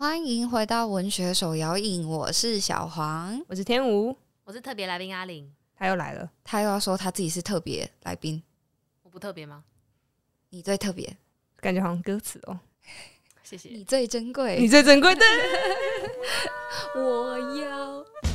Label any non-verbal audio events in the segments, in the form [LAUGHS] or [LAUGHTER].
欢迎回到文学手摇影，我是小黄，我是天吴，我是特别来宾阿玲，他又来了，他又要说他自己是特别来宾，我不特别吗？你最特别，感觉好像歌词哦，谢谢，你最珍贵，你最珍贵的，[LAUGHS] 我要。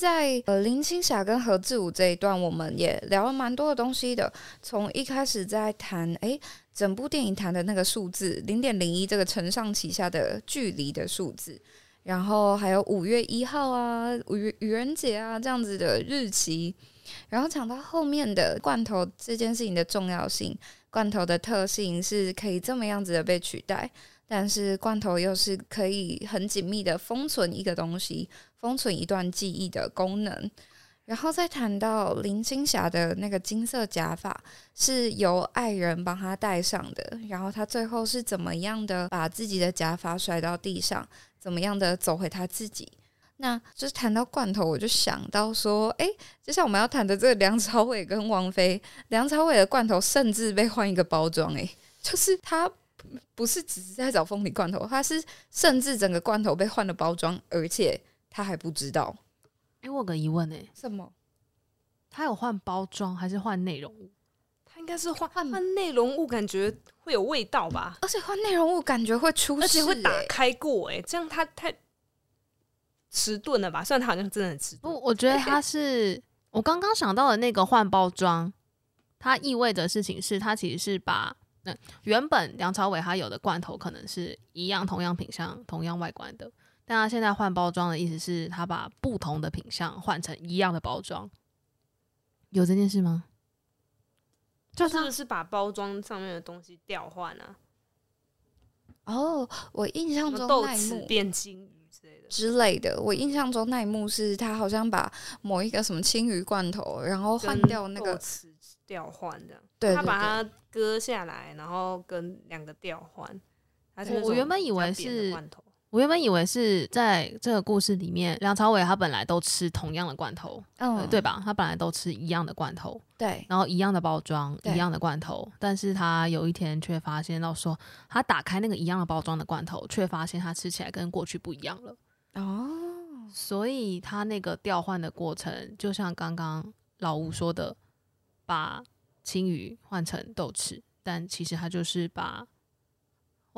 在，呃林青霞跟何志武这一段，我们也聊了蛮多的东西的。从一开始在谈，哎，整部电影谈的那个数字零点零一，这个承上启下的距离的数字，然后还有五月一号啊，五月愚人节啊这样子的日期，然后讲到后面的罐头这件事情的重要性，罐头的特性是可以这么样子的被取代。但是罐头又是可以很紧密的封存一个东西，封存一段记忆的功能。然后再谈到林青霞的那个金色假发是由爱人帮她戴上的，然后她最后是怎么样的把自己的假发甩到地上，怎么样的走回她自己。那就是谈到罐头，我就想到说，诶，就像我们要谈的这个梁朝伟跟王菲，梁朝伟的罐头甚至被换一个包装，诶，就是他。不是只是在找凤梨罐头，他是甚至整个罐头被换了包装，而且他还不知道。哎、欸，我有个疑问哎、欸，什么？他有换包装还是换内容物？他应该是换换内容物，感觉会有味道吧？而且换内容物感觉会出事、欸，而且会打开过哎、欸，这样他太迟钝了吧？虽然他好像真的很迟钝。不，我觉得他是我刚刚想到的那个换包装，它意味着事情是，他其实是把。那原本梁朝伟他有的罐头可能是一样，同样品相、同样外观的，但他现在换包装的意思是他把不同的品相换成一样的包装，有这件事吗？就是不是把包装上面的东西调换啊？哦，我印象中豆豉变金鱼之类的之类的，我印象中那一幕是他好像把某一个什么青鱼罐头，然后换掉那个。调换这样，对，他把它割下来，然后跟两个调换。我原本以为是，我原本以为是在这个故事里面，梁朝伟他本来都吃同样的罐头，嗯对，吧？他本来都吃一样的罐头，对，然后一样的包装，一样的罐头，但是他有一天却发现到说，他打开那个一样的包装的罐头，却发现他吃起来跟过去不一样了。哦，所以他那个调换的过程，就像刚刚老吴说的。把青鱼换成豆豉，但其实他就是把，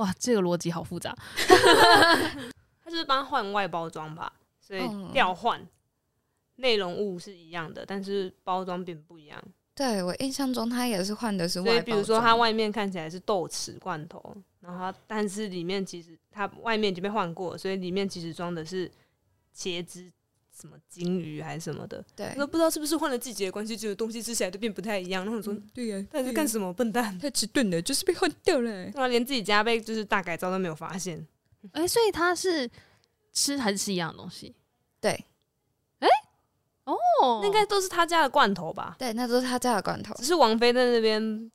哇，这个逻辑好复杂。[LAUGHS] 他就是帮换外包装吧，所以调换内容物是一样的，但是包装并不一样。对，我印象中他也是换的是外包，所以比如说它外面看起来是豆豉罐头，然后但是里面其实它外面已经被换过，所以里面其实装的是茄汁。什么金鱼还是什么的？对，都不知道是不是换了季节的关系，这个东西吃起来都变不太一样。然后我说，嗯、对呀、啊，他在干什么？笨蛋，太迟钝了，就是被换掉了。然后连自己家被就是大改造都没有发现。哎、欸，所以他是吃还是吃一样的东西？对，哎、欸，哦，那应该都是他家的罐头吧？对，那都是他家的罐头。只是王菲在那边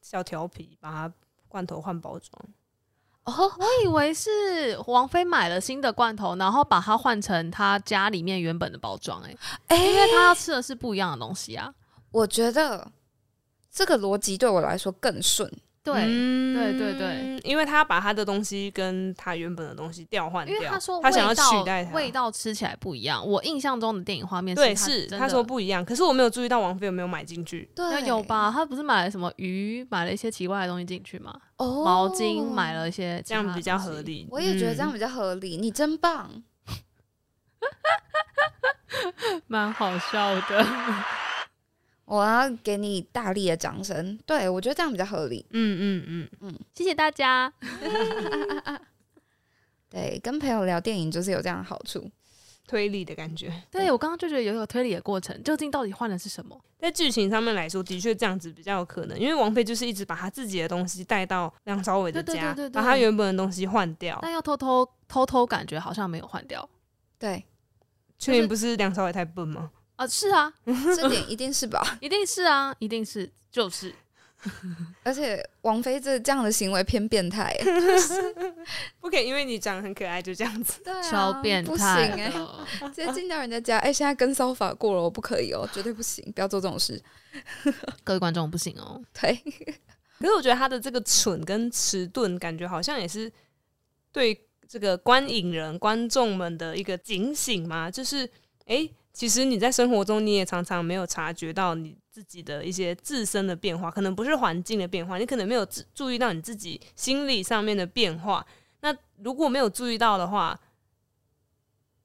小调皮，把他罐头换包装。哦，我以为是王菲买了新的罐头，然后把它换成她家里面原本的包装。哎，欸，因为她要吃的是不一样的东西啊。我觉得这个逻辑对我来说更顺。对，嗯、对对对，因为他把他的东西跟他原本的东西调换掉，因为他说他想要取代它，味道吃起来不一样。我印象中的电影画面是对，是他说不一样，可是我没有注意到王菲有没有买进去。对，有吧？他不是买了什么鱼，买了一些奇怪的东西进去吗？哦，毛巾买了一些，这样比较合理。我也觉得这样比较合理。嗯、你真棒，[LAUGHS] 蛮好笑的。我要给你大力的掌声，对，我觉得这样比较合理。嗯嗯嗯嗯，谢谢大家。[LAUGHS] 对，跟朋友聊电影就是有这样的好处，推理的感觉。对，我刚刚就觉得有有推理的过程，究竟到底换的是什么？在剧情上面来说，的确这样子比较有可能，因为王菲就是一直把她自己的东西带到梁朝伟的家，对对对对对，把他原本的东西换掉，但要偷偷偷偷感觉好像没有换掉。对，确定不是梁朝伟太笨吗？啊，是啊，这点一定是吧？[LAUGHS] 一定是啊，一定是，就是而且王菲这这样的行为偏变态，[LAUGHS] 不可以因为你长得很可爱就这样子，对啊，超变态，不行哎、欸，直接进到人家家，哎、欸，现在跟骚法过了，我不可以哦，绝对不行，不要做这种事。[LAUGHS] 各位观众不行哦，对。可是我觉得他的这个蠢跟迟钝，感觉好像也是对这个观影人、观众们的一个警醒嘛，就是哎。欸其实你在生活中，你也常常没有察觉到你自己的一些自身的变化，可能不是环境的变化，你可能没有注意到你自己心理上面的变化。那如果没有注意到的话，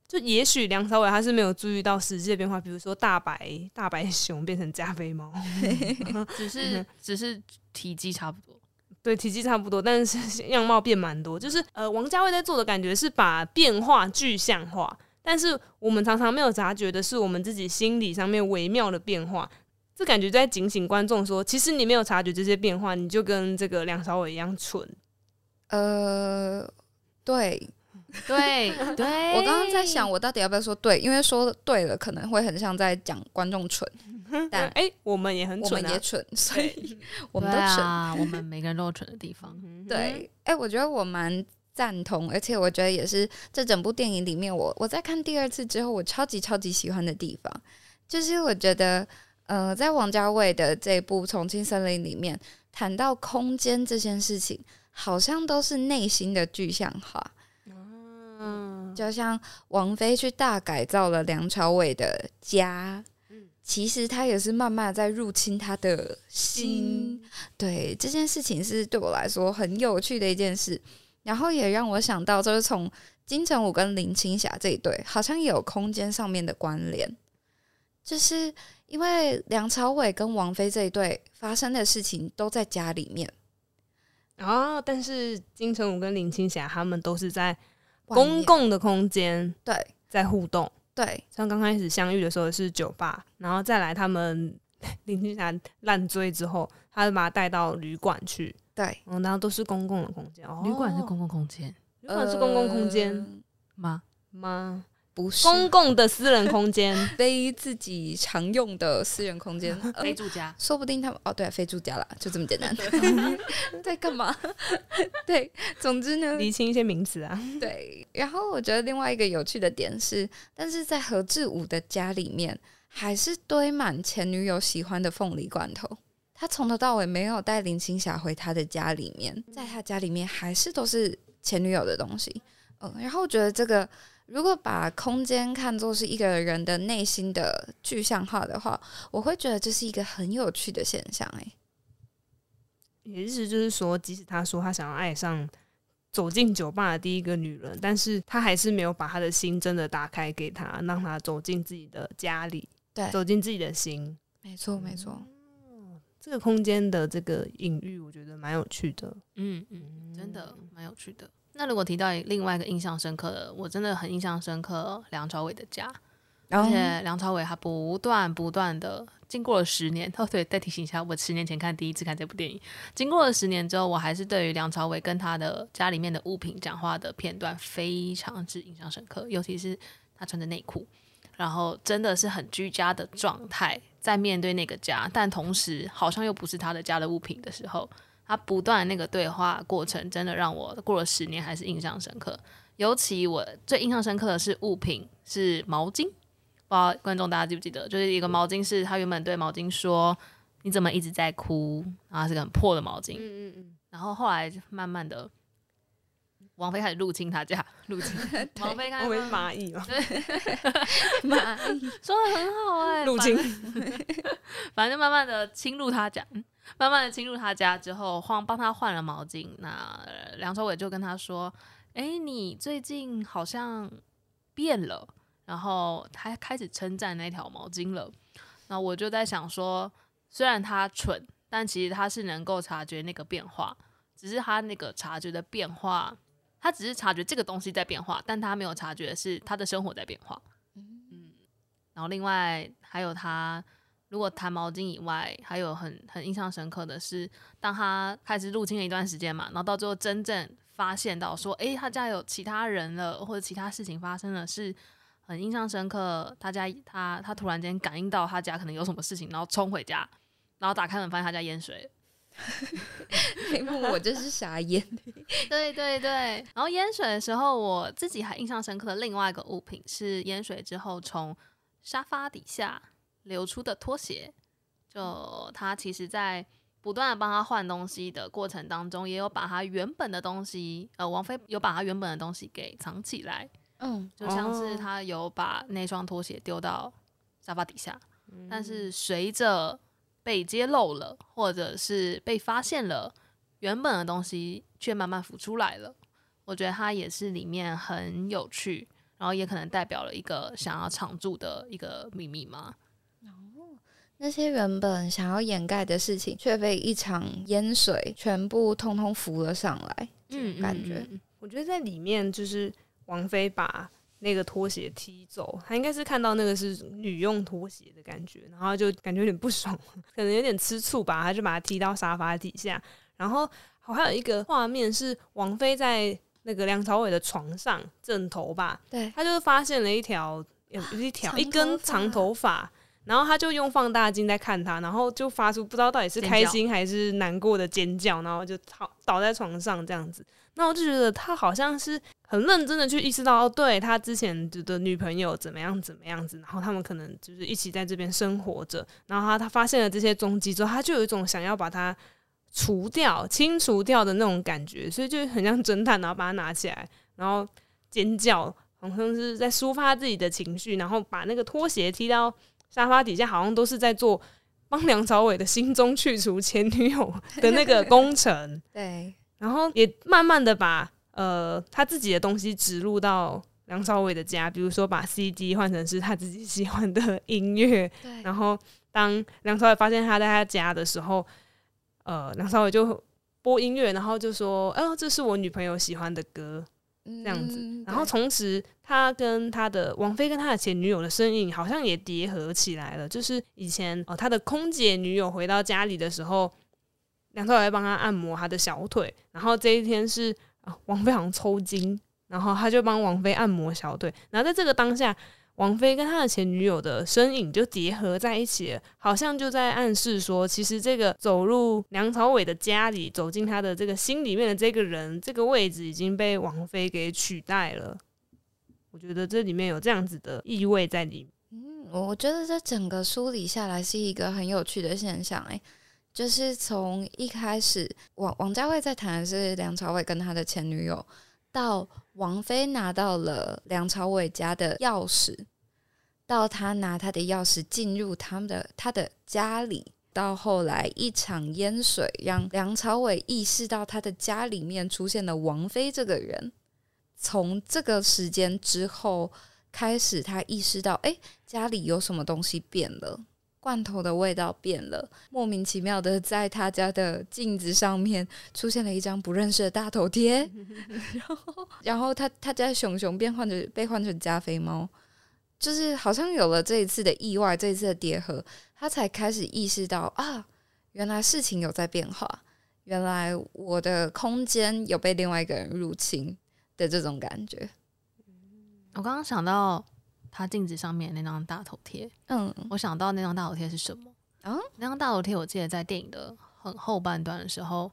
就也许梁朝伟他是没有注意到实际的变化，比如说大白大白熊变成加菲猫 [LAUGHS] [LAUGHS] 只是只是体积差不多，对，体积差不多，但是 [LAUGHS] 样貌变蛮多。就是呃，王家卫在做的感觉是把变化具象化。但是我们常常没有察觉的是，我们自己心理上面微妙的变化，这感觉在警醒观众说，其实你没有察觉这些变化，你就跟这个梁朝伟一样蠢。呃，对，对，对，我刚刚在想，我到底要不要说对？因为说对了，可能会很像在讲观众蠢。[LAUGHS] 但哎、欸，我们也很蠢、啊，我们也蠢，[LAUGHS] 所以我们都蠢啊，我们每个人都有蠢的地方。[LAUGHS] 对，哎、欸，我觉得我蛮。赞同，而且我觉得也是这整部电影里面我，我我在看第二次之后，我超级超级喜欢的地方，就是我觉得，呃，在王家卫的这部《重庆森林》里面，谈到空间这件事情，好像都是内心的具象化。嗯，就像王菲去大改造了梁朝伟的家，其实他也是慢慢在入侵他的心。对，这件事情是对我来说很有趣的一件事。然后也让我想到，就是从金城武跟林青霞这一对，好像也有空间上面的关联，就是因为梁朝伟跟王菲这一对发生的事情都在家里面。啊，但是金城武跟林青霞他们都是在公共的空间，对，在互动，对，像刚开始相遇的时候是酒吧，然后再来他们 [LAUGHS] 林青霞烂醉之后，他就把他带到旅馆去。对，嗯，然后都是公共的空间。哦旅馆是公共空间，旅馆是公共空间吗？吗？不是，公共的私人空间，[LAUGHS] 非自己常用的私人空间，[LAUGHS] 非住家。说不定他们哦，对，非住家啦，就这么简单。[LAUGHS] 在干嘛？对，总之呢，理清一些名词啊。对，然后我觉得另外一个有趣的点是，但是在何志武的家里面，还是堆满前女友喜欢的凤梨罐头。他从头到尾没有带林青霞回他的家里面，在他家里面还是都是前女友的东西。嗯，然后我觉得这个如果把空间看作是一个人的内心的具象化的话，我会觉得这是一个很有趣的现象。哎，也意思就是说，即使他说他想要爱上走进酒吧的第一个女人，但是他还是没有把他的心真的打开给他，让他走进自己的家里，对，走进自己的心。没错，没错。这个空间的这个隐喻，我觉得蛮有趣的。嗯嗯，真的蛮有趣的。那如果提到另外一个印象深刻的，我真的很印象深刻梁朝伟的家，而且梁朝伟他不断不断的经过了十年。哦，对，再提醒一下，我十年前看第一次看这部电影，经过了十年之后，我还是对于梁朝伟跟他的家里面的物品讲话的片段非常之印象深刻，尤其是他穿着内裤。然后真的是很居家的状态，在面对那个家，但同时好像又不是他的家的物品的时候，他不断那个对话过程，真的让我过了十年还是印象深刻。尤其我最印象深刻的是物品是毛巾，不知道观众大家记不记得？就是一个毛巾，是他原本对毛巾说：“你怎么一直在哭？”然后是个很破的毛巾，嗯嗯嗯，然后后来慢慢的。王菲开始入侵他家，入侵。王菲开始，我是蚂蚁嘛，对，蚂蚁说的很好哎、欸，入侵，反正就慢慢的侵入他家，慢慢的侵入他家之后，换帮他换了毛巾。那梁朝伟就跟他说：“哎、欸，你最近好像变了。”然后他开始称赞那条毛巾了。那我就在想说，虽然他蠢，但其实他是能够察觉那个变化，只是他那个察觉的变化。他只是察觉这个东西在变化，但他没有察觉是他的生活在变化。嗯，然后另外还有他，如果谈毛巾以外，还有很很印象深刻的是，当他开始入侵了一段时间嘛，然后到最后真正发现到说，诶，他家有其他人了，或者其他事情发生了，是很印象深刻。他家他他突然间感应到他家可能有什么事情，然后冲回家，然后打开门发现他家淹水。那一幕我就是傻眼。[LAUGHS] 对对对，然后淹水的时候，我自己还印象深刻的另外一个物品是淹水之后从沙发底下流出的拖鞋。就他其实，在不断的帮他换东西的过程当中，也有把他原本的东西，呃，王菲有把他原本的东西给藏起来。嗯，就像是他有把那双拖鞋丢到沙发底下，嗯、但是随着被揭露了，或者是被发现了，原本的东西却慢慢浮出来了。我觉得它也是里面很有趣，然后也可能代表了一个想要藏住的一个秘密吗？哦，那些原本想要掩盖的事情，却被一场淹水全部通通浮了上来。嗯，感觉嗯嗯嗯，我觉得在里面就是。王菲把那个拖鞋踢走，他应该是看到那个是女用拖鞋的感觉，然后就感觉有点不爽，可能有点吃醋吧，他就把它踢到沙发底下。然后好还有一个画面是王菲在那个梁朝伟的床上枕头吧，对，他就是发现了一条有一条一根长头发，然后他就用放大镜在看他，然后就发出不知道到底是开心还是难过的尖叫，然后就倒倒在床上这样子。那我就觉得他好像是很认真的去意识到，哦，对他之前的女朋友怎么样怎么样子，然后他们可能就是一起在这边生活着，然后他他发现了这些踪迹之后，他就有一种想要把它除掉、清除掉的那种感觉，所以就很像侦探，然后把它拿起来，然后尖叫，好像是在抒发自己的情绪，然后把那个拖鞋踢到沙发底下，好像都是在做帮梁朝伟的心中去除前女友的那个工程。[LAUGHS] 对。然后也慢慢的把呃他自己的东西植入到梁朝伟的家，比如说把 CD 换成是他自己喜欢的音乐。对。然后当梁朝伟发现他在他家的时候，呃，梁朝伟就播音乐，然后就说：“哦，这是我女朋友喜欢的歌。”这样子。然后同时他跟他的王菲跟他的前女友的身影好像也叠合起来了。就是以前哦、呃，他的空姐女友回到家里的时候。梁朝伟帮他按摩他的小腿，然后这一天是王菲好像抽筋，然后他就帮王菲按摩小腿，然后在这个当下，王菲跟他的前女友的身影就结合在一起了，好像就在暗示说，其实这个走入梁朝伟的家里，走进他的这个心里面的这个人，这个位置已经被王菲给取代了。我觉得这里面有这样子的意味在里面。嗯，我觉得这整个梳理下来是一个很有趣的现象，欸，就是从一开始，王王家卫在谈的是梁朝伟跟他的前女友，到王菲拿到了梁朝伟家的钥匙，到他拿他的钥匙进入他们的他的家里，到后来一场淹水，让梁朝伟意识到他的家里面出现了王菲这个人。从这个时间之后开始，他意识到，哎，家里有什么东西变了。罐头的味道变了，莫名其妙的在他家的镜子上面出现了一张不认识的大头贴 [LAUGHS] [LAUGHS] 然后，然后他他家熊熊变换成被换成加菲猫，就是好像有了这一次的意外，这一次的叠合，他才开始意识到啊，原来事情有在变化，原来我的空间有被另外一个人入侵的这种感觉。我刚刚想到。他镜子上面那张大头贴，嗯，我想到那张大头贴是什么？啊，那张大头贴，我记得在电影的很后半段的时候，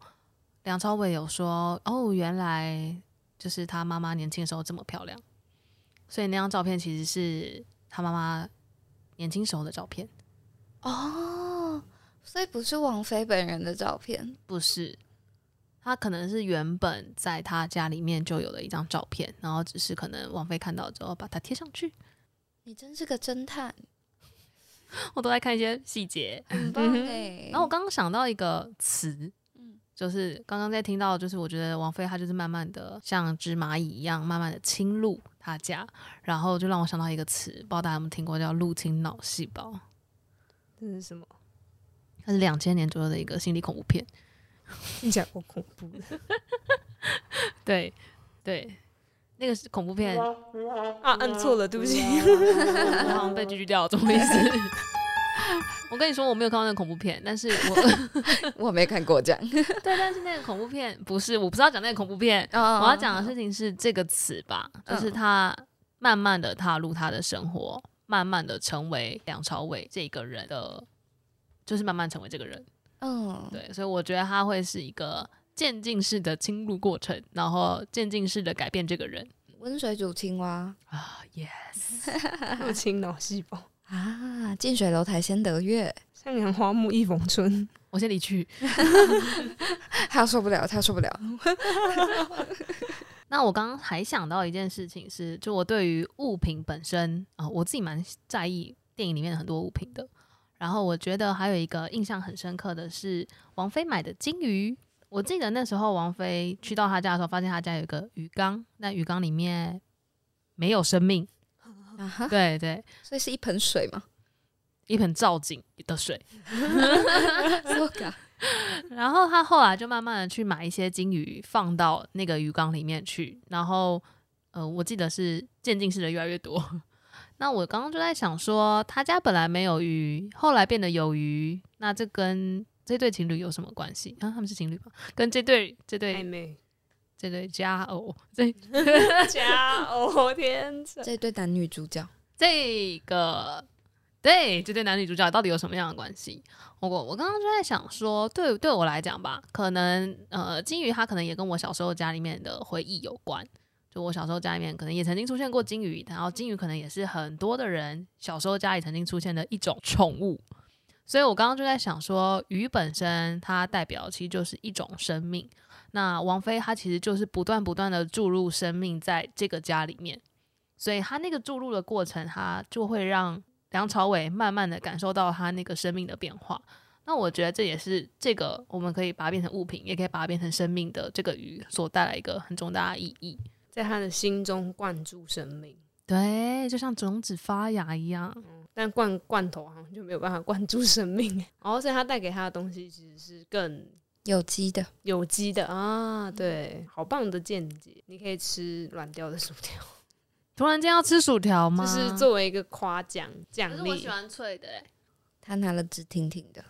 梁朝伟有说：“哦，原来就是他妈妈年轻的时候这么漂亮。”所以那张照片其实是他妈妈年轻时候的照片。哦，所以不是王菲本人的照片，不是，他可能是原本在他家里面就有的一张照片，然后只是可能王菲看到之后把它贴上去。你真是个侦探，[LAUGHS] 我都在看一些细节，很棒欸。然后我刚刚想到一个词，嗯，就是刚刚在听到，就是我觉得王菲她就是慢慢的像只蚂蚁一样，慢慢的侵入他家，然后就让我想到一个词，不知道大家有没有听过，叫入侵脑细胞。这是什么？它是两千年左右的一个心理恐怖片，听起来好恐怖的。[LAUGHS] 对，对。那个是恐怖片啊，按错了，对不起，[LAUGHS] 我好像被拒绝掉了，怎么回事？[LAUGHS] 我跟你说，我没有看过那个恐怖片，但是我 [LAUGHS] 我没看过这样。对，但是那个恐怖片不是，我不知道讲那个恐怖片。Oh, 我要讲的事情是这个词吧，oh. 就是他慢慢的踏入他的生活，慢慢的成为梁朝伟这个人的，就是慢慢成为这个人。嗯，对，所以我觉得他会是一个渐进式的侵入过程，然后渐进式的改变这个人。温水煮青蛙啊，yes，[LAUGHS] 入侵脑细胞啊，近水楼台先得月，向阳花木易逢春。我先离去，[LAUGHS] 他受不了，他受不了。[LAUGHS] 那我刚刚还想到一件事情是，就我对于物品本身啊、呃，我自己蛮在意电影里面的很多物品的。然后我觉得还有一个印象很深刻的是王菲买的金鱼。我记得那时候王菲去到他家的时候，发现他家有一个鱼缸，那鱼缸里面没有生命。[LAUGHS] 啊、对对，所以是一盆水嘛？一盆造景的水。[LAUGHS] [LAUGHS] 然后他后来就慢慢的去买一些金鱼放到那个鱼缸里面去，然后呃，我记得是渐进式的越来越多。那我刚刚就在想说，他家本来没有鱼，后来变得有鱼，那这跟这对情侣有什么关系？啊，他们是情侣吗？跟这对这对暧昧，这对佳偶，[LAUGHS] 这佳偶天成，这对男女主角，这个对这对男女主角到底有什么样的关系？我我刚刚就在想说，对对我来讲吧，可能呃金鱼它可能也跟我小时候家里面的回忆有关。就我小时候家里面可能也曾经出现过金鱼，然后金鱼可能也是很多的人小时候家里曾经出现的一种宠物。所以我刚刚就在想说，鱼本身它代表其实就是一种生命。那王菲她其实就是不断不断的注入生命在这个家里面，所以她那个注入的过程，她就会让梁朝伟慢慢的感受到他那个生命的变化。那我觉得这也是这个我们可以把它变成物品，也可以把它变成生命的这个鱼所带来一个很重大的意义，在他的心中灌注生命。对，就像种子发芽一样。嗯，但罐罐头好像就没有办法灌注生命。然 [LAUGHS] 后，所以他带给他的东西其实是更有机的，有机的啊。对，好棒的见解。你可以吃软掉的薯条。突然间要吃薯条吗？就是作为一个夸奖奖励。我喜欢脆的，他拿了直挺挺的。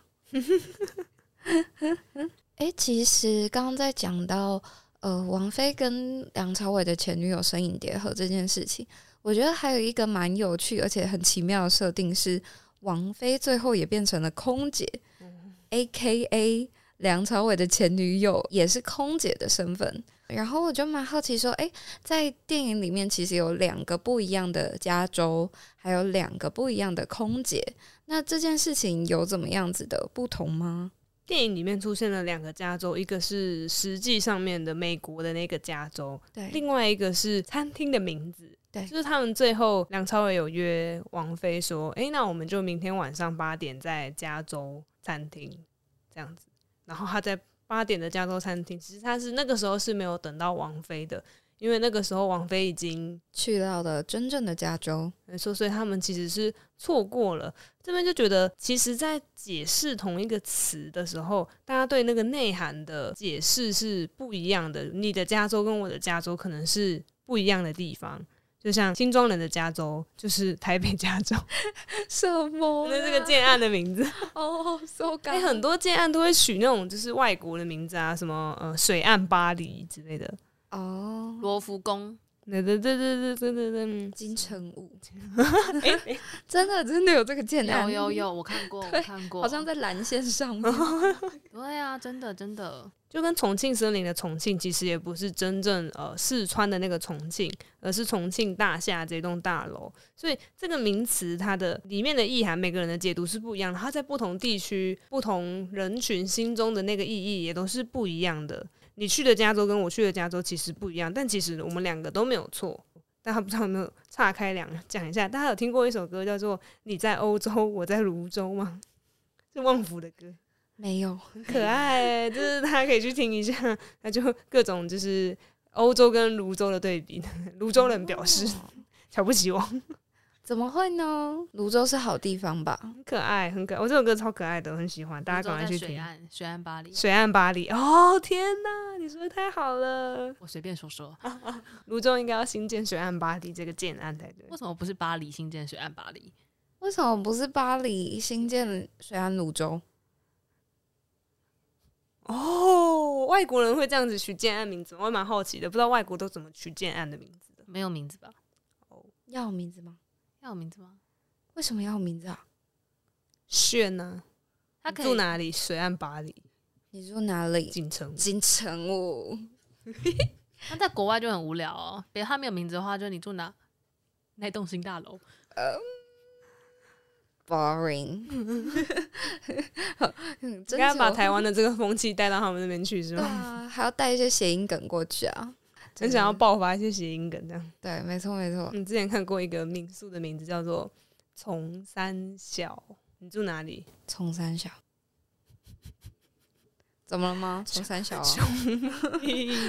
哎、欸，其实刚刚在讲到呃，王菲跟梁朝伟的前女友身影叠合这件事情。我觉得还有一个蛮有趣而且很奇妙的设定是，王菲最后也变成了空姐，嗯，A.K.A. 梁朝伟的前女友也是空姐的身份。然后我就蛮好奇说，诶，在电影里面其实有两个不一样的加州，还有两个不一样的空姐，那这件事情有怎么样子的不同吗？电影里面出现了两个加州，一个是实际上面的美国的那个加州，对，另外一个是餐厅的名字。对，就是他们最后梁朝伟有约王菲说：“哎、欸，那我们就明天晚上八点在加州餐厅这样子。”然后他在八点的加州餐厅，其实他是那个时候是没有等到王菲的，因为那个时候王菲已经去到了真正的加州，没错，所以他们其实是错过了。这边就觉得，其实，在解释同一个词的时候，大家对那个内涵的解释是不一样的。你的加州跟我的加州可能是不一样的地方。就像新庄人的加州就是 [LAUGHS] 台北加州，[LAUGHS] 什么？那这个建案的名字 [LAUGHS] 哦，so 哎，很多建案都会取那种就是外国的名字啊，什么呃水岸巴黎之类的哦，罗浮宫。对对对对对对对，金城武，真的真的有这个建案，有有有，我看过，我看过，好像在蓝线上面。对啊，真的真的，就跟重庆森林的重庆，其实也不是真正呃四川的那个重庆，而是重庆大厦这栋大楼。所以这个名词它的里面的意涵，每个人的解读是不一样的。它在不同地区、不同人群心中的那个意义，也都是不一样的。你去的加州跟我去的加州其实不一样，但其实我们两个都没有错。但他不知道有没有岔开两讲一下？大家有听过一首歌叫做《你在欧洲，我在泸州》吗？[LAUGHS] 是旺福的歌，没有，很 [LAUGHS] 可爱，就是大家可以去听一下。那就各种就是欧洲跟泸州的对比，[LAUGHS] 泸州人表示瞧不起我。怎么会呢？泸州是好地方吧？很可爱，很可爱。我这首歌超可爱的，我很喜欢。大家赶快去听。水岸，水岸巴黎，水岸巴黎。哦天哪，你说的太好了。我随便说说。[LAUGHS] 泸州应该要新建水岸巴黎这个建案才对。为什么不是巴黎新建水岸巴黎？为什么不是巴黎新建水岸芦洲？哦，外国人会这样子取建案名字，我还蛮好奇的。不知道外国都怎么取建案的名字的？没有名字吧？哦，要有名字吗？要有名字吗？为什么要有名字啊？炫呢？他住哪里？水岸巴黎。你住哪里？锦城。锦城哦。[LAUGHS] 那在国外就很无聊哦。比如他没有名字的话，就你住哪？那栋新大楼。呃、um,，boring。[LAUGHS] 应该把台湾的这个风气带到他们那边去是吗？对啊，还要带一些谐音梗过去啊。[LAUGHS] 很想要爆发一些谐音梗，这样对，没错没错。你之前看过一个民宿的名字叫做“从三小”，你住哪里？从三小，[LAUGHS] 怎么了吗？从三小啊？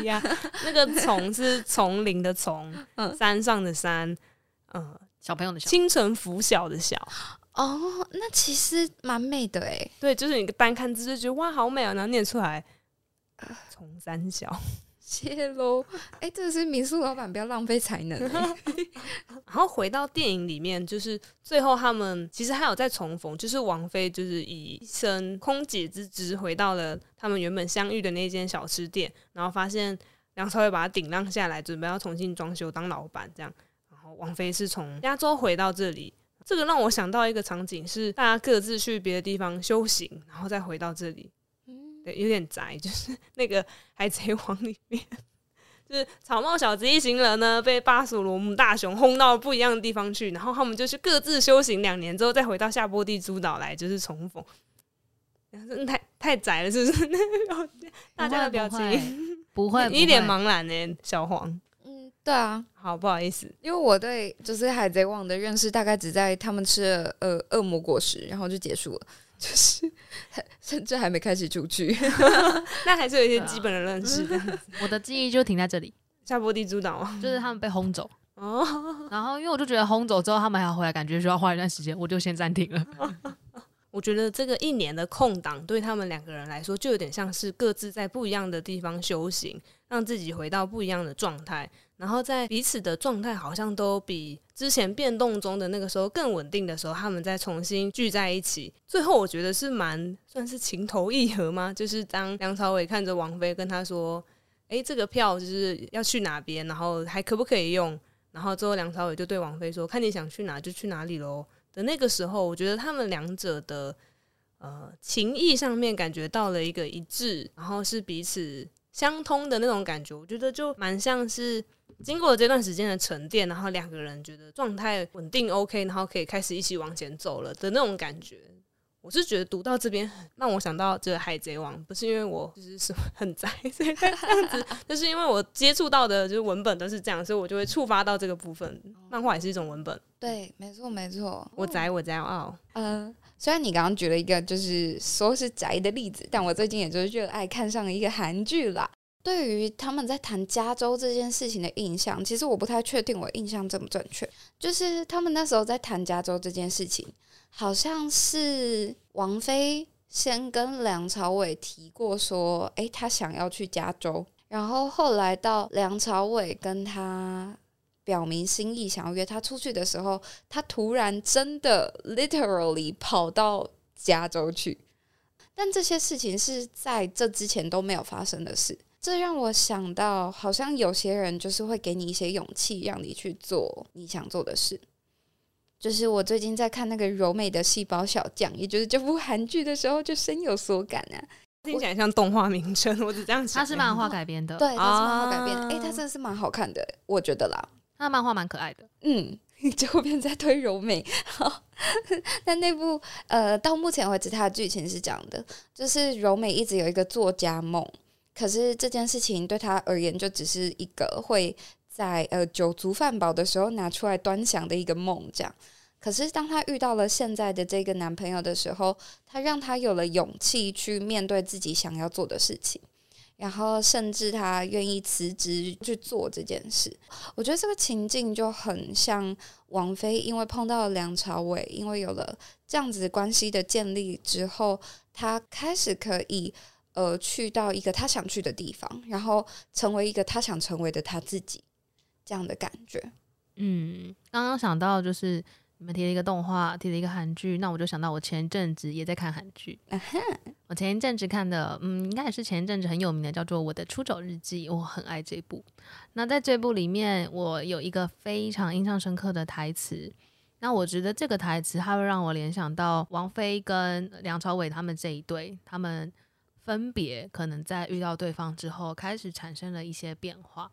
呀，那个“丛”是丛林的“丛”，嗯，山上的“山”，嗯，小朋友的“小”，清晨拂晓的“晓”。哦，那其实蛮美的哎。对，就是你单看字就觉得哇，好美啊，然后念出来“从三小”。[LAUGHS] 谢喽，哎、欸，这是民宿老板，不要浪费才能。[LAUGHS] 然后回到电影里面，就是最后他们其实还有在重逢，就是王菲就是以一身空姐之职回到了他们原本相遇的那间小吃店，然后发现梁朝伟把他顶让下来，准备要重新装修当老板这样。然后王菲是从加州回到这里，这个让我想到一个场景是大家各自去别的地方修行，然后再回到这里。对，有点宅，就是 [LAUGHS] 那个《海贼王》里面，就是草帽小子一行人呢，被巴索罗姆大雄轰到不一样的地方去，然后他们就去各自修行两年之后，再回到夏波地诸岛来，就是重逢。真的太太宅了，是不是？[LAUGHS] 大家的表情不会，[LAUGHS] 一脸茫然呢，小黄。嗯，对啊，好不好意思，因为我对就是《海贼王》的认识大概只在他们吃了呃恶魔果实，然后就结束了。就是，甚至还没开始出去，[LAUGHS] 那还是有一些基本的认识。我的记忆就停在这里，[LAUGHS] 夏波地主岛就是他们被轰走。哦，[LAUGHS] 然后因为我就觉得轰走之后，他们还要回来，感觉需要花一段时间，我就先暂停了。我觉得这个一年的空档对他们两个人来说，就有点像是各自在不一样的地方修行，让自己回到不一样的状态，然后在彼此的状态好像都比之前变动中的那个时候更稳定的时候，他们再重新聚在一起。最后我觉得是蛮算是情投意合吗？就是当梁朝伟看着王菲跟他说：“诶，这个票就是要去哪边，然后还可不可以用？”然后之后梁朝伟就对王菲说：“看你想去哪就去哪里喽。”的那个时候，我觉得他们两者的呃情谊上面感觉到了一个一致，然后是彼此相通的那种感觉。我觉得就蛮像是经过了这段时间的沉淀，然后两个人觉得状态稳定 OK，然后可以开始一起往前走了的那种感觉。我是觉得读到这边让我想到这个《海贼王》，不是因为我就是什么很宅，这样子，就是因为我接触到的就是文本都是这样，所以我就会触发到这个部分。漫画也是一种文本，对，没错没错。我宅我骄傲。嗯、虽然你刚刚举了一个就是说是宅的例子，但我最近也就是热爱看上一个韩剧啦。对于他们在谈加州这件事情的印象，其实我不太确定我印象正不正确。就是他们那时候在谈加州这件事情。好像是王菲先跟梁朝伟提过说，诶，他想要去加州，然后后来到梁朝伟跟他表明心意，想要约他出去的时候，他突然真的 literally 跑到加州去，但这些事情是在这之前都没有发生的事，这让我想到，好像有些人就是会给你一些勇气，让你去做你想做的事。就是我最近在看那个柔美的细胞小将，也就是这部韩剧的时候，就深有所感啊。听起来像动画名称，我只这样想。它是漫画改编的，[LAUGHS] 对，它是漫画改编的。哎、啊欸，它真的是蛮好看的，我觉得啦。它漫画蛮可爱的，嗯，[LAUGHS] 就后边在推柔美。好，[LAUGHS] 但那部呃，到目前为止，它的剧情是这样的：就是柔美一直有一个作家梦，可是这件事情对她而言，就只是一个会在呃酒足饭饱的时候拿出来端详的一个梦，这样。可是，当她遇到了现在的这个男朋友的时候，她让她有了勇气去面对自己想要做的事情，然后甚至她愿意辞职去做这件事。我觉得这个情境就很像王菲，因为碰到了梁朝伟，因为有了这样子关系的建立之后，她开始可以呃去到一个他想去的地方，然后成为一个他想成为的他自己，这样的感觉。嗯，刚刚想到就是。你们提了一个动画，提了一个韩剧，那我就想到我前一阵子也在看韩剧。Uh. 我前一阵子看的，嗯，应该也是前一阵子很有名的，叫做《我的出走日记》，我很爱这部。那在这部里面，我有一个非常印象深刻的台词。那我觉得这个台词，它会让我联想到王菲跟梁朝伟他们这一对，他们分别可能在遇到对方之后，开始产生了一些变化。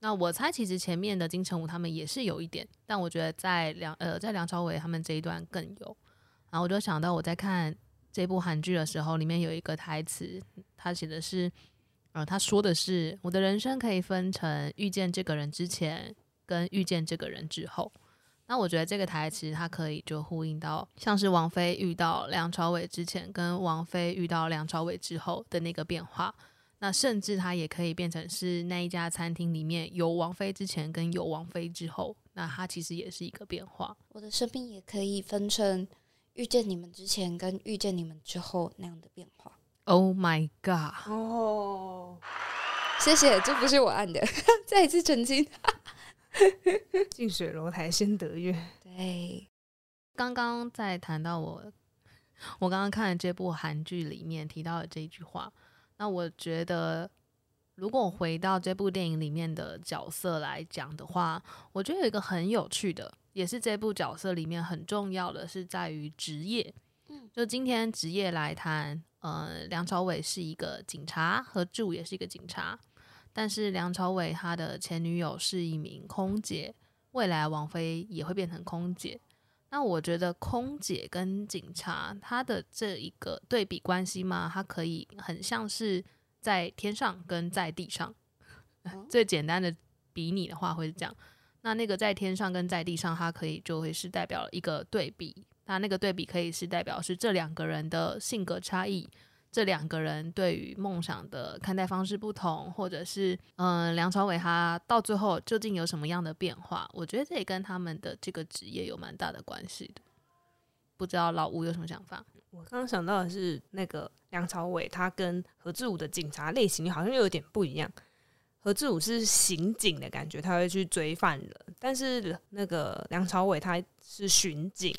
那我猜，其实前面的金城武他们也是有一点，但我觉得在梁呃在梁朝伟他们这一段更有。然后我就想到我在看这部韩剧的时候，里面有一个台词，他写的是，呃，他说的是我的人生可以分成遇见这个人之前跟遇见这个人之后。那我觉得这个台词它可以就呼应到，像是王菲遇到梁朝伟之前跟王菲遇到梁朝伟之后的那个变化。那甚至它也可以变成是那一家餐厅里面有王菲之前跟有王菲之后，那它其实也是一个变化。我的生命也可以分成遇见你们之前跟遇见你们之后那样的变化。Oh my god！哦，谢谢，这不是我按的，[LAUGHS] 再一次澄清。[LAUGHS] 近水楼台先得月。对，刚刚在谈到我，我刚刚看的这部韩剧里面提到的这一句话。那我觉得，如果回到这部电影里面的角色来讲的话，我觉得有一个很有趣的，也是这部角色里面很重要的，是在于职业。嗯，就今天职业来谈，呃，梁朝伟是一个警察，何志武也是一个警察，但是梁朝伟他的前女友是一名空姐，未来王菲也会变成空姐。那我觉得空姐跟警察他的这一个对比关系嘛，它可以很像是在天上跟在地上。最简单的比拟的话会是这样。那那个在天上跟在地上，它可以就会是代表一个对比。那那个对比可以是代表是这两个人的性格差异。这两个人对于梦想的看待方式不同，或者是嗯、梁朝伟他到最后究竟有什么样的变化？我觉得这也跟他们的这个职业有蛮大的关系的。不知道老吴有什么想法？我刚刚想到的是，那个梁朝伟他跟何志武的警察类型好像又有点不一样。何志武是刑警的感觉，他会去追犯人，但是那个梁朝伟他是巡警，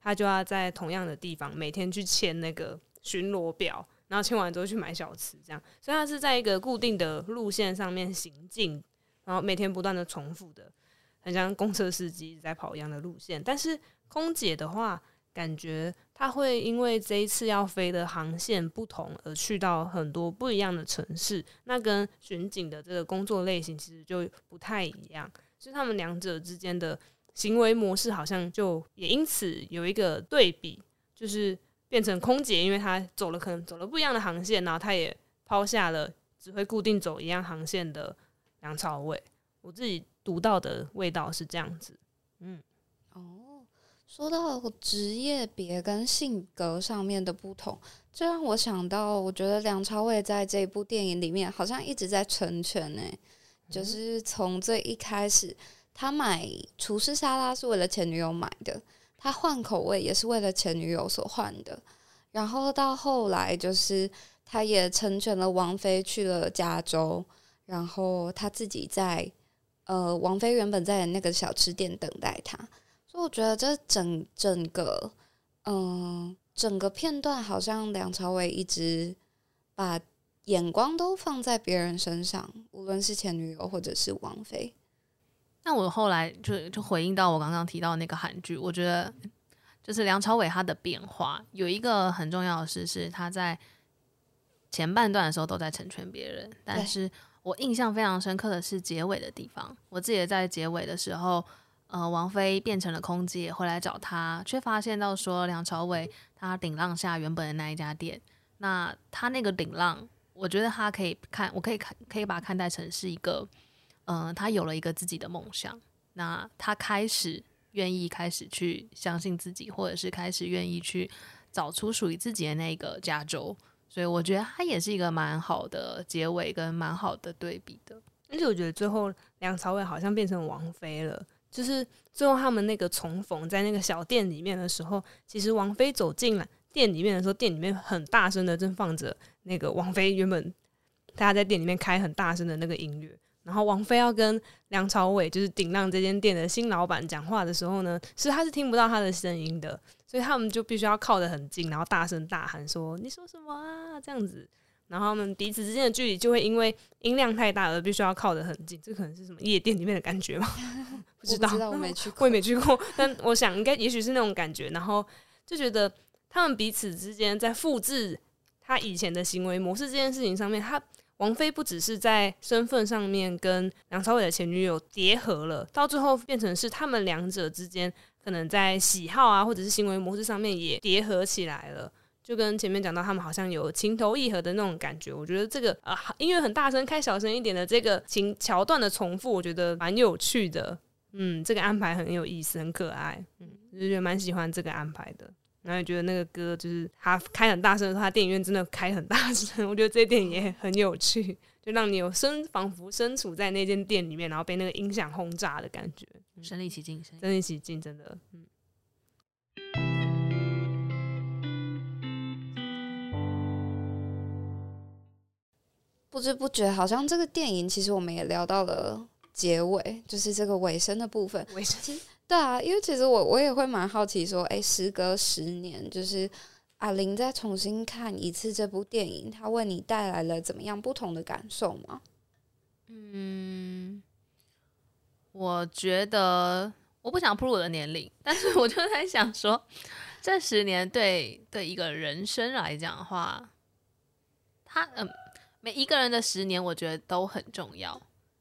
他就要在同样的地方每天去签那个巡逻表。然后签完之后去买小吃，这样，所以他是在一个固定的路线上面行进，然后每天不断的重复的，很像公车司机在跑一样的路线。但是空姐的话，感觉他会因为这一次要飞的航线不同，而去到很多不一样的城市。那跟巡警的这个工作类型其实就不太一样，所以他们两者之间的行为模式好像就也因此有一个对比，就是。变成空姐，因为她走了可能走了不一样的航线，然后她也抛下了只会固定走一样航线的梁朝伟。我自己读到的味道是这样子，嗯，哦，说到职业别跟性格上面的不同，这让我想到，我觉得梁朝伟在这部电影里面好像一直在成全呢，就是从最一开始，他买厨师沙拉是为了前女友买的。他换口味也是为了前女友所换的，然后到后来就是他也成全了王菲去了加州，然后他自己在呃王菲原本在那个小吃店等待他，所以我觉得这整整个嗯、整个片段好像梁朝伟一直把眼光都放在别人身上，无论是前女友或者是王菲。那我后来就就回应到我刚刚提到那个韩剧，我觉得就是梁朝伟他的变化有一个很重要的事是他在前半段的时候都在成全别人，但是我印象非常深刻的是结尾的地方。我自己也在结尾的时候，呃，王菲变成了空姐回来找他，却发现到说梁朝伟他顶浪下原本的那一家店，那他那个顶浪，我觉得他可以看，我可以看，可以把它看待成是一个。嗯、他有了一个自己的梦想，那他开始愿意开始去相信自己，或者是开始愿意去找出属于自己的那个加州，所以我觉得他也是一个蛮好的结尾跟蛮好的对比的。而且我觉得最后梁朝伟好像变成王菲了，就是最后他们那个重逢在那个小店里面的时候，其实王菲走进来店里面的时候，店里面很大声的正放着那个王菲原本大家在店里面开很大声的那个音乐。然后王菲要跟梁朝伟，就是顶浪这间店的新老板讲话的时候呢，是他是听不到他的声音的，所以他们就必须要靠得很近，然后大声大喊说：“你说什么啊？”这样子，然后他们彼此之间的距离就会因为音量太大而必须要靠得很近。这可能是什么夜店里面的感觉吗？[LAUGHS] 不知道，我，知道我没去过，[LAUGHS] 我也没去过，但我想应该也许是那种感觉，然后就觉得他们彼此之间在复制他以前的行为模式这件事情上面，他王菲不只是在身份上面跟梁朝伟的前女友结合了，到最后变成是他们两者之间可能在喜好啊或者是行为模式上面也叠合起来了。就跟前面讲到，他们好像有情投意合的那种感觉。我觉得这个啊，音乐很大声，开小声一点的这个情桥段的重复，我觉得蛮有趣的。嗯，这个安排很有意思，很可爱。嗯，就觉得蛮喜欢这个安排的。然后也觉得那个歌就是他开很大声的时候，他电影院真的开很大声。我觉得这一点也很有趣，就让你有身仿佛身处在那间店里面，然后被那个音响轰炸的感觉，身临其境，身临其境，真的，嗯。不知不觉，好像这个电影其实我们也聊到了结尾，就是这个尾声的部分。尾声，对啊，因为其实我我也会蛮好奇，说，哎，时隔十年，就是阿玲再重新看一次这部电影，它为你带来了怎么样不同的感受吗？嗯，我觉得我不想暴露我的年龄，但是我就在想说，这十年对对一个人生来讲的话，他嗯。每一个人的十年，我觉得都很重要。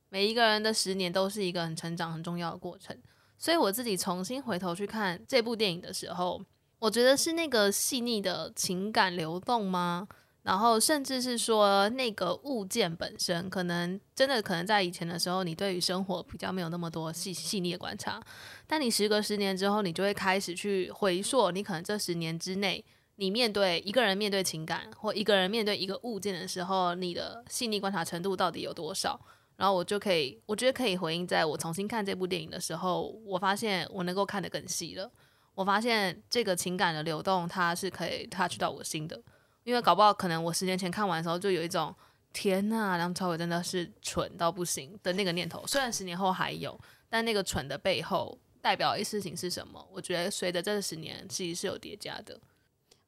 每一个人的十年都是一个很成长、很重要的过程。所以我自己重新回头去看这部电影的时候，我觉得是那个细腻的情感流动吗？然后甚至是说那个物件本身，可能真的可能在以前的时候，你对于生活比较没有那么多细细腻的观察。但你时隔十年之后，你就会开始去回溯，你可能这十年之内。你面对一个人面对情感，或一个人面对一个物件的时候，你的细腻观察程度到底有多少？然后我就可以，我觉得可以回应，在我重新看这部电影的时候，我发现我能够看得更细了。我发现这个情感的流动，它是可以 touch 到我心的。因为搞不好可能我十年前看完的时候，就有一种天呐，梁朝伟真的是蠢到不行的那个念头。虽然十年后还有，但那个蠢的背后代表一事情是什么？我觉得随着这十年，其实是有叠加的。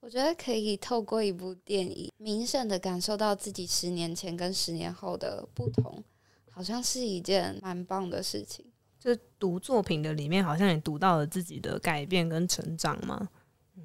我觉得可以透过一部电影，明显的感受到自己十年前跟十年后的不同，好像是一件蛮棒的事情。就读作品的里面，好像也读到了自己的改变跟成长嘛。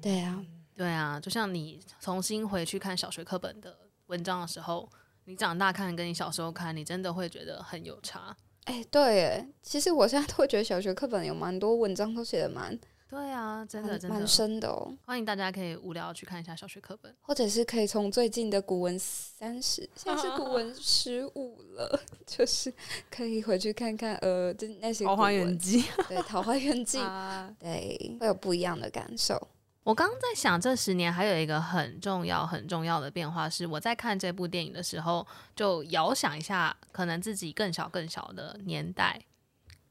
对啊，对啊，就像你重新回去看小学课本的文章的时候，你长大看跟你小时候看，你真的会觉得很有差。哎，对，哎，其实我现在都会觉得小学课本有蛮多文章都写的蛮。对啊，真的真的蛮深的哦。欢迎大家可以无聊去看一下小学课本，或者是可以从最近的古文三十，现在是古 [LAUGHS] 文十五了，[LAUGHS] 就是可以回去看看呃，就那些《桃花源记》对《桃花源记》啊，对，会有不一样的感受。我刚刚在想，这十年还有一个很重要很重要的变化是，我在看这部电影的时候，就遥想一下，可能自己更小更小的年代。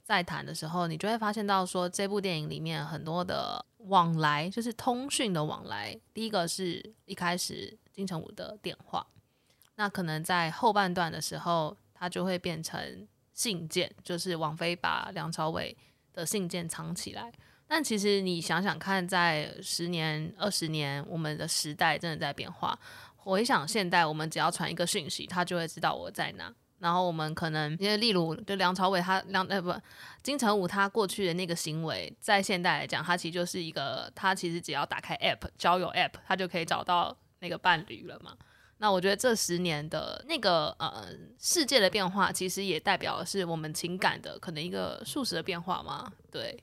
在谈的时候，你就会发现到说，这部电影里面很多的往来，就是通讯的往来。第一个是一开始金城武的电话，那可能在后半段的时候，它就会变成信件，就是王菲把梁朝伟的信件藏起来。但其实你想想看，在十年、二十年，我们的时代真的在变化。回想现代，我们只要传一个讯息，他就会知道我在哪。然后我们可能因为例如，就梁朝伟他梁呃不金城武他过去的那个行为，在现代来讲，他其实就是一个他其实只要打开 App 交友 App，他就可以找到那个伴侣了嘛。那我觉得这十年的那个呃世界的变化，其实也代表的是我们情感的可能一个数值的变化嘛。对，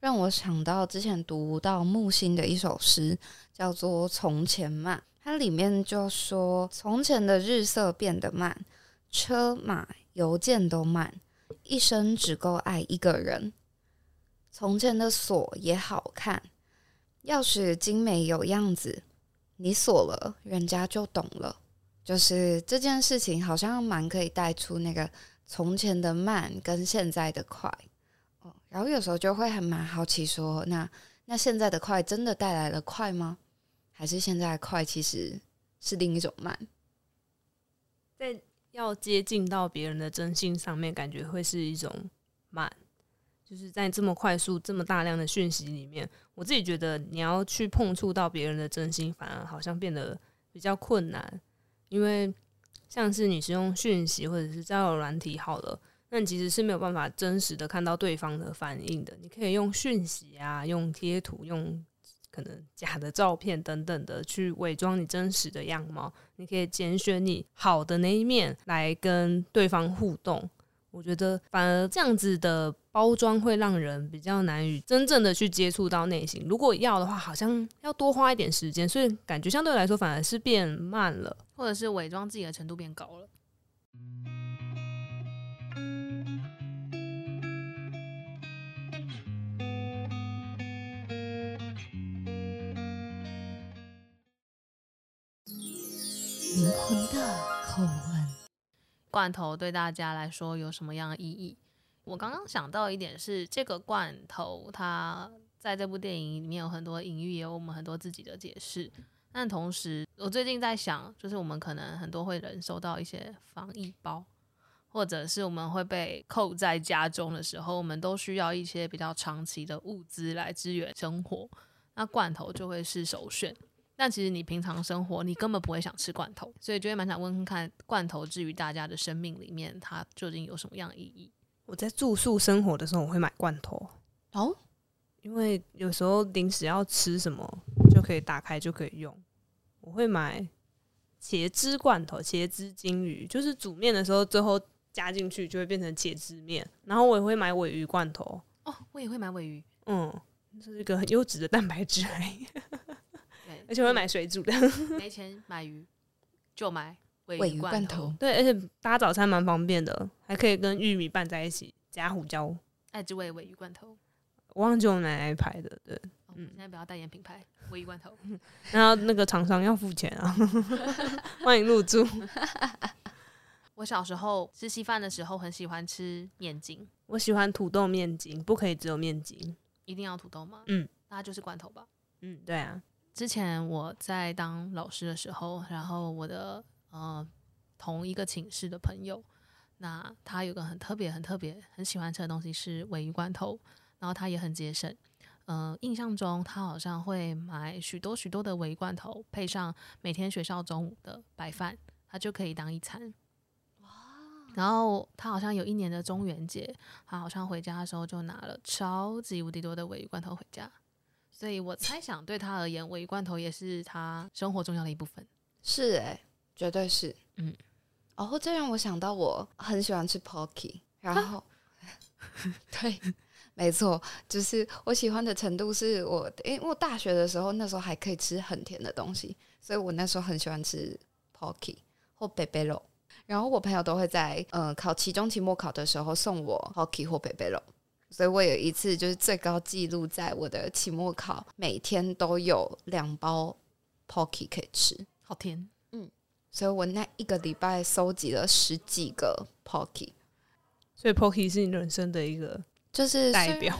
让我想到之前读到木心的一首诗，叫做《从前慢》，它里面就说从前的日色变得慢。车马邮件都慢，一生只够爱一个人。从前的锁也好看，钥匙精美有样子，你锁了，人家就懂了。就是这件事情，好像蛮可以带出那个从前的慢跟现在的快。哦，然后有时候就会还蛮好奇说，那那现在的快真的带来了快吗？还是现在的快其实是另一种慢？在。要接近到别人的真心上面，感觉会是一种慢，就是在这么快速、这么大量的讯息里面，我自己觉得你要去碰触到别人的真心，反而好像变得比较困难。因为像是你是用讯息或者是交友软体好了，那你其实是没有办法真实的看到对方的反应的。你可以用讯息啊，用贴图，用可能假的照片等等的去伪装你真实的样貌。你可以拣选你好的那一面来跟对方互动。我觉得反而这样子的包装会让人比较难以真正的去接触到内心。如果要的话，好像要多花一点时间，所以感觉相对来说反而是变慢了，或者是伪装自己的程度变高了。灵魂的口吻，罐头对大家来说有什么样的意义？我刚刚想到一点是，这个罐头它在这部电影里面有很多隐喻，也有我们很多自己的解释。但同时，我最近在想，就是我们可能很多会人收到一些防疫包，或者是我们会被扣在家中的时候，我们都需要一些比较长期的物资来支援生活，那罐头就会是首选。但其实你平常生活，你根本不会想吃罐头，所以就会蛮想问问看，罐头至于大家的生命里面，它究竟有什么样的意义？我在住宿生活的时候，我会买罐头哦，因为有时候临时要吃什么，就可以打开就可以用。我会买茄汁罐头，茄汁金鱼，就是煮面的时候最后加进去就会变成茄汁面。然后我也会买尾鱼罐头哦，我也会买尾鱼，嗯，这是一个很优质的蛋白质。而且会买水煮的，没钱买鱼就买尾鱼罐头。对，而且搭早餐蛮方便的，还可以跟玉米拌在一起，加胡椒。爱之味尾鱼罐头，我忘记我奶奶排的。对，哦、嗯，现在不要代言品牌，尾鱼罐头。[LAUGHS] 然后那个厂商要付钱啊，[LAUGHS] 欢迎入住。我小时候吃稀饭的时候，很喜欢吃面筋。我喜欢土豆面筋，不可以只有面筋，一定要土豆吗？嗯，那就是罐头吧。嗯，对啊。之前我在当老师的时候，然后我的呃同一个寝室的朋友，那他有个很特别、很特别、很喜欢吃的东西是鮪鱼罐头，然后他也很节省。呃，印象中他好像会买许多许多的鮪鱼罐头，配上每天学校中午的白饭，他就可以当一餐。哇！然后他好像有一年的中元节，他好像回家的时候就拿了超级无敌多的鮪鱼罐头回家。所以我猜想，对他而言，鮪鱼罐头也是他生活重要的一部分。是诶，绝对是。嗯，然后这让我想到，我很喜欢吃 Pocky，[LAUGHS] 然后，对，没错，就是我喜欢的程度是我，因为我大学的时候那时候还可以吃很甜的东西，所以我那时候很喜欢吃 Pocky 或贝贝肉，然后我朋友都会在呃考期中、期末考的时候送我 Pocky 或贝贝肉。所以我有一次就是最高记录，在我的期末考，每天都有两包 Pocky 可以吃，好甜，嗯，所以我那一个礼拜收集了十几个 Pocky，所以 Pocky 是你人生的一个就是代表。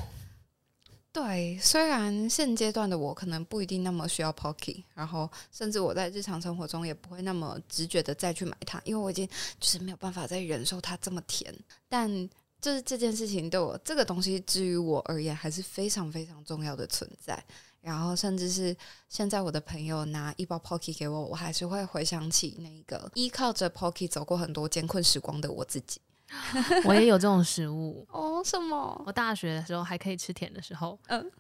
[LAUGHS] 对，虽然现阶段的我可能不一定那么需要 Pocky，然后甚至我在日常生活中也不会那么直觉的再去买它，因为我已经就是没有办法再忍受它这么甜，但。就是这件事情对我这个东西，至于我而言还是非常非常重要的存在。然后，甚至是现在我的朋友拿一包 Pocky 给我，我还是会回想起那个依靠着 Pocky 走过很多艰困时光的我自己。[LAUGHS] 我也有这种食物 [LAUGHS] 哦？什么？我大学的时候还可以吃甜的时候，嗯，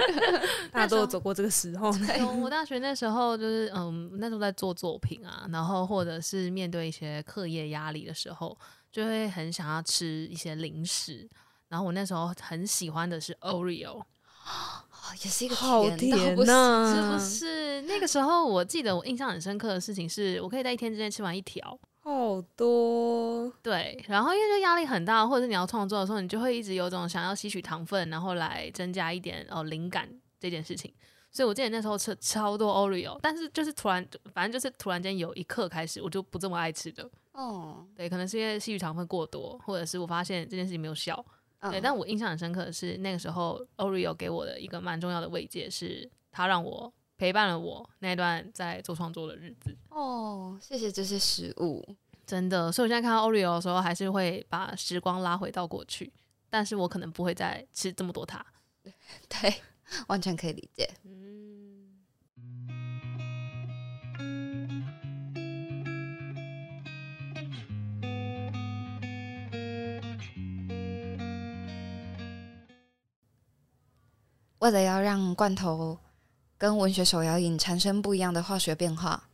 [LAUGHS] 大家都有走过这个时候。对，我大学那时候就是嗯，那时候在做作品啊，然后或者是面对一些课业压力的时候。就会很想要吃一些零食，然后我那时候很喜欢的是 Oreo，也是一个好甜呐、啊，是不是？那个时候我记得我印象很深刻的事情是，我可以在一天之内吃完一条，好多。对，然后因为就压力很大，或者是你要创作的时候，你就会一直有种想要吸取糖分，然后来增加一点哦灵感这件事情。所以我记得那时候吃超多 Oreo，但是就是突然，反正就是突然间有一刻开始，我就不这么爱吃的。哦，对，可能是因为细雨糖分过多，或者是我发现这件事情没有效。嗯、对，但我印象很深刻的是那个时候，Oreo 给我的一个蛮重要的慰藉，是它让我陪伴了我那段在做创作的日子。哦，谢谢这些食物，真的。所以我现在看到 Oreo 的时候，还是会把时光拉回到过去，但是我可能不会再吃这么多它。[LAUGHS] 对，完全可以理解。嗯。为了要让罐头跟文学手摇饮产生不一样的化学变化，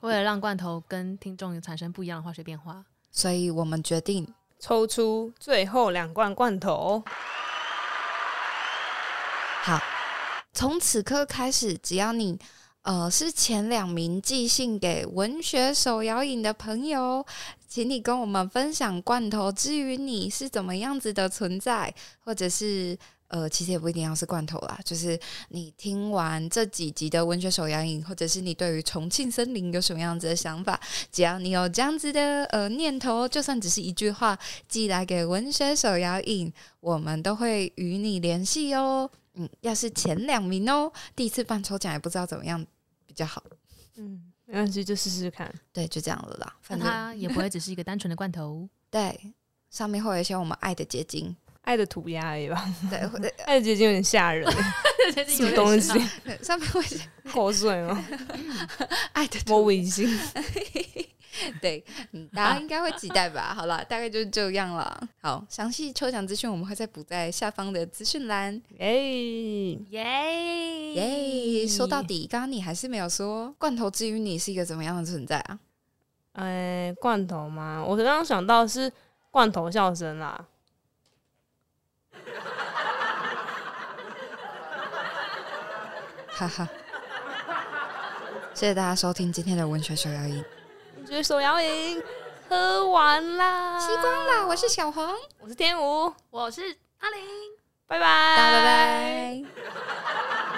为了让罐头跟听众产生不一样的化学变化，所以我们决定抽出最后两罐罐头。好，从此刻开始，只要你呃是前两名寄信给文学手摇影的朋友，请你跟我们分享罐头之于你是怎么样子的存在，或者是呃，其实也不一定要是罐头啦，就是你听完这几集的文学手摇影，或者是你对于重庆森林有什么样子的想法，只要你有这样子的呃念头，就算只是一句话寄来给文学手摇影，我们都会与你联系哦。嗯，要是前两名哦，第一次办抽奖也不知道怎么样比较好。嗯，没关系，就试试看。对，就这样了啦。反正它也不会 [LAUGHS] 只是一个单纯的罐头。[LAUGHS] 对，上面会有一些我们爱的结晶，爱的涂鸦而已吧。对，[LAUGHS] 爱的结晶有点吓人。什么东西？上面会口水吗？爱的我微信。[LAUGHS] 对，大家应该会期待吧？好了，大概就是这样了。好，详细抽奖资讯我们会再补在下方的资讯栏。耶耶耶！说到底，刚刚你还是没有说罐头之于你是一个怎么样的存在啊？哎，罐头吗？我刚刚想到是罐头笑声啦。哈哈！谢谢大家收听今天的文学手摇举手摇铃，喝完啦，吸光啦！我是小黄，我是天武，我是阿玲，拜拜，拜拜。